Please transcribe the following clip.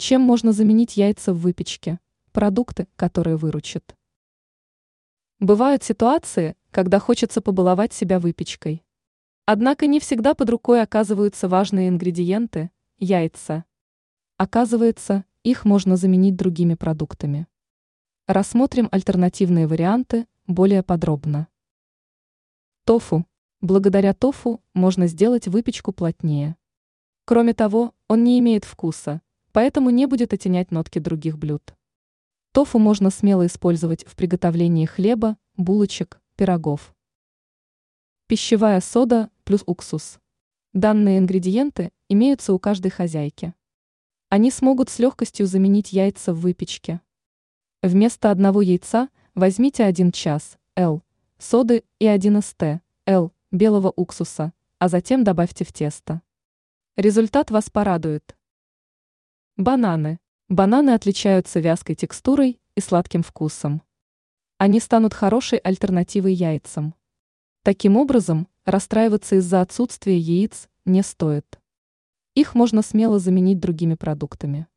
Чем можно заменить яйца в выпечке? Продукты, которые выручат. Бывают ситуации, когда хочется побаловать себя выпечкой. Однако не всегда под рукой оказываются важные ингредиенты – яйца. Оказывается, их можно заменить другими продуктами. Рассмотрим альтернативные варианты более подробно. Тофу. Благодаря тофу можно сделать выпечку плотнее. Кроме того, он не имеет вкуса, поэтому не будет оттенять нотки других блюд. Тофу можно смело использовать в приготовлении хлеба, булочек, пирогов. Пищевая сода плюс уксус. Данные ингредиенты имеются у каждой хозяйки. Они смогут с легкостью заменить яйца в выпечке. Вместо одного яйца возьмите 1 час L соды и 1 ст L белого уксуса, а затем добавьте в тесто. Результат вас порадует. Бананы. Бананы отличаются вязкой текстурой и сладким вкусом. Они станут хорошей альтернативой яйцам. Таким образом, расстраиваться из-за отсутствия яиц не стоит. Их можно смело заменить другими продуктами.